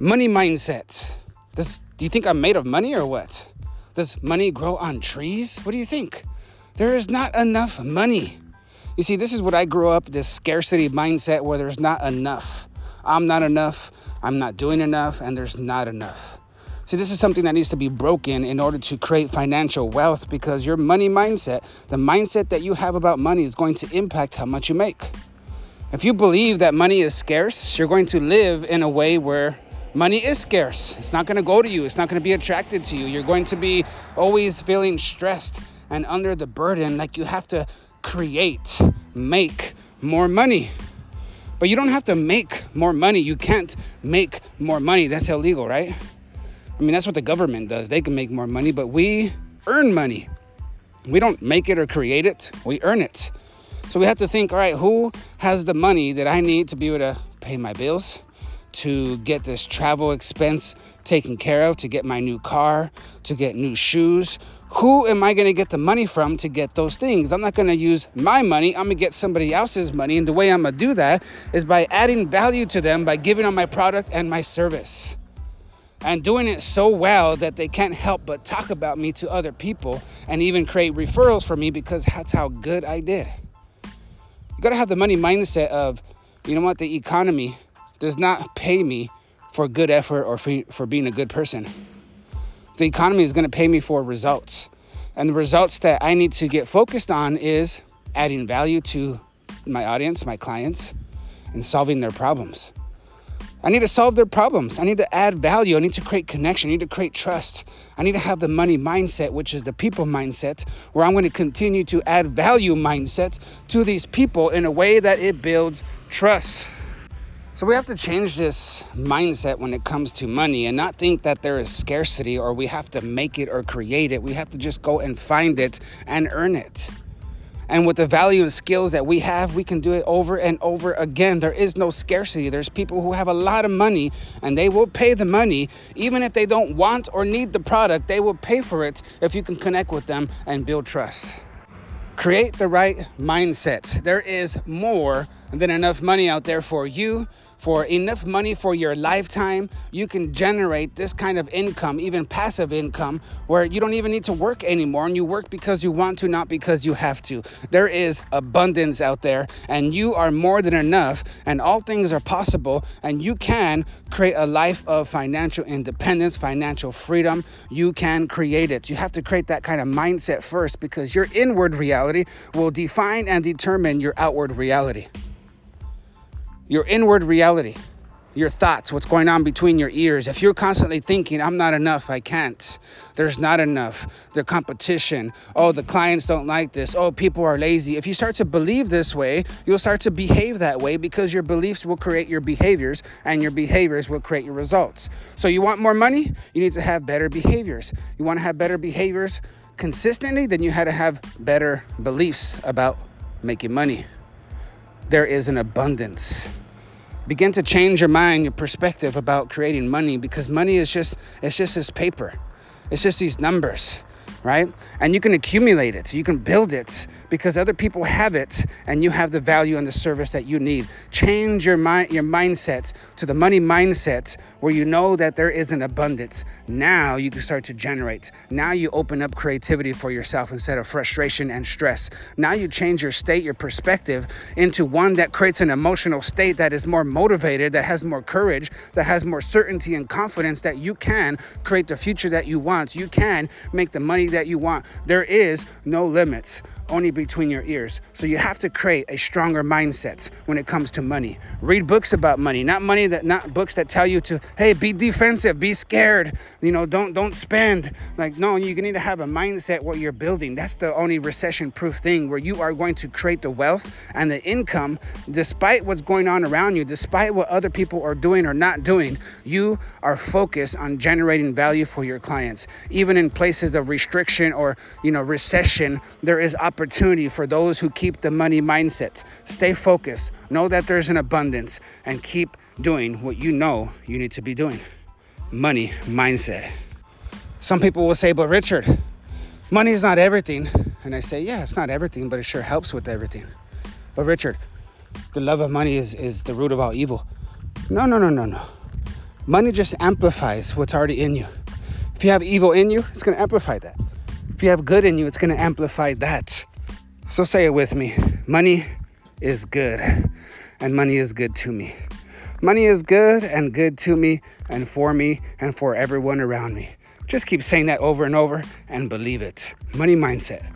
Money mindset. Does, do you think I'm made of money or what? Does money grow on trees? What do you think? There is not enough money. You see, this is what I grew up this scarcity mindset where there's not enough. I'm not enough, I'm not doing enough, and there's not enough. See, this is something that needs to be broken in order to create financial wealth because your money mindset, the mindset that you have about money, is going to impact how much you make. If you believe that money is scarce, you're going to live in a way where money is scarce. It's not going to go to you, it's not going to be attracted to you. You're going to be always feeling stressed and under the burden like you have to create, make more money. But you don't have to make more money. You can't make more money. That's illegal, right? I mean, that's what the government does. They can make more money, but we earn money. We don't make it or create it, we earn it. So we have to think all right, who has the money that I need to be able to pay my bills, to get this travel expense taken care of, to get my new car, to get new shoes? Who am I going to get the money from to get those things? I'm not going to use my money. I'm going to get somebody else's money. And the way I'm going to do that is by adding value to them by giving them my product and my service. And doing it so well that they can't help but talk about me to other people and even create referrals for me because that's how good I did. You got to have the money mindset of, you know what, the economy does not pay me for good effort or for, for being a good person the economy is going to pay me for results. And the results that I need to get focused on is adding value to my audience, my clients, and solving their problems. I need to solve their problems. I need to add value. I need to create connection. I need to create trust. I need to have the money mindset, which is the people mindset, where I'm going to continue to add value mindset to these people in a way that it builds trust. So we have to change this mindset when it comes to money and not think that there is scarcity or we have to make it or create it. We have to just go and find it and earn it. And with the value and skills that we have, we can do it over and over again. There is no scarcity. There's people who have a lot of money and they will pay the money. Even if they don't want or need the product, they will pay for it if you can connect with them and build trust. Create the right mindset. There is more than enough money out there for you for enough money for your lifetime, you can generate this kind of income, even passive income, where you don't even need to work anymore and you work because you want to, not because you have to. There is abundance out there and you are more than enough, and all things are possible, and you can create a life of financial independence, financial freedom. You can create it. You have to create that kind of mindset first because your inward reality will define and determine your outward reality your inward reality, your thoughts, what's going on between your ears. If you're constantly thinking, I'm not enough, I can't, there's not enough, the competition, oh, the clients don't like this, oh, people are lazy. If you start to believe this way, you'll start to behave that way because your beliefs will create your behaviors and your behaviors will create your results. So, you want more money? You need to have better behaviors. You want to have better behaviors consistently? Then you had to have better beliefs about making money there is an abundance. Begin to change your mind, your perspective about creating money because money is just it's just this paper. It's just these numbers right? And you can accumulate it, you can build it because other people have it and you have the value and the service that you need. Change your mind your mindset to the money mindset where you know that there is an abundance. Now you can start to generate. Now you open up creativity for yourself instead of frustration and stress. Now you change your state, your perspective into one that creates an emotional state that is more motivated, that has more courage, that has more certainty and confidence that you can create the future that you want. You can make the money that you want. There is no limits only between your ears. So you have to create a stronger mindset when it comes to money. Read books about money, not money that not books that tell you to, hey, be defensive, be scared, you know, don't don't spend. Like no, you need to have a mindset where you're building. That's the only recession proof thing where you are going to create the wealth and the income despite what's going on around you, despite what other people are doing or not doing. You are focused on generating value for your clients. Even in places of restriction or, you know, recession, there is opportunity opportunity for those who keep the money mindset. Stay focused, know that there's an abundance, and keep doing what you know you need to be doing. Money mindset. Some people will say, but Richard, money is not everything. And I say, yeah, it's not everything, but it sure helps with everything. But Richard, the love of money is, is the root of all evil. No, no, no, no, no. Money just amplifies what's already in you. If you have evil in you, it's going to amplify that. If you have good in you, it's going to amplify that. So say it with me money is good, and money is good to me. Money is good and good to me and for me and for everyone around me. Just keep saying that over and over and believe it. Money mindset.